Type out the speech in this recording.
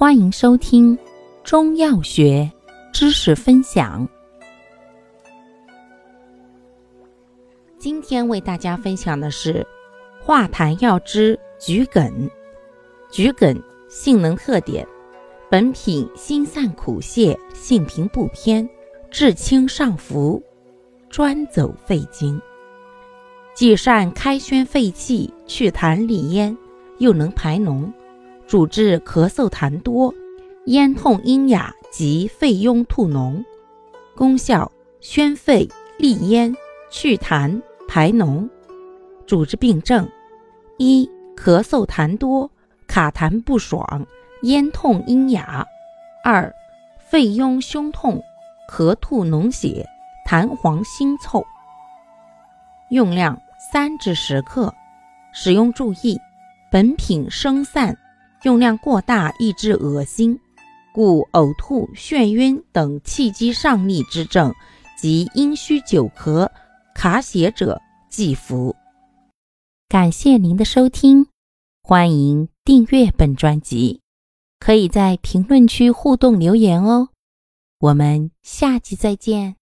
欢迎收听中药学知识分享。今天为大家分享的是化痰药之桔梗。桔梗性能特点：本品辛散苦泻，性平不偏，治清上浮，专走肺经。既善开宣肺气、祛痰利咽，又能排脓，主治咳嗽痰多、咽痛喑哑及肺痈吐脓。功效：宣肺利咽、祛痰排脓。主治病症：一、咳嗽痰多、卡痰不爽、咽痛喑哑；二、肺痈胸痛、咳吐脓血、痰黄腥臭。用量。三至十克，使用注意：本品生散，用量过大易致恶心，故呕吐、眩晕等气机上逆之症及阴虚久咳、卡血者忌服。感谢您的收听，欢迎订阅本专辑，可以在评论区互动留言哦。我们下期再见。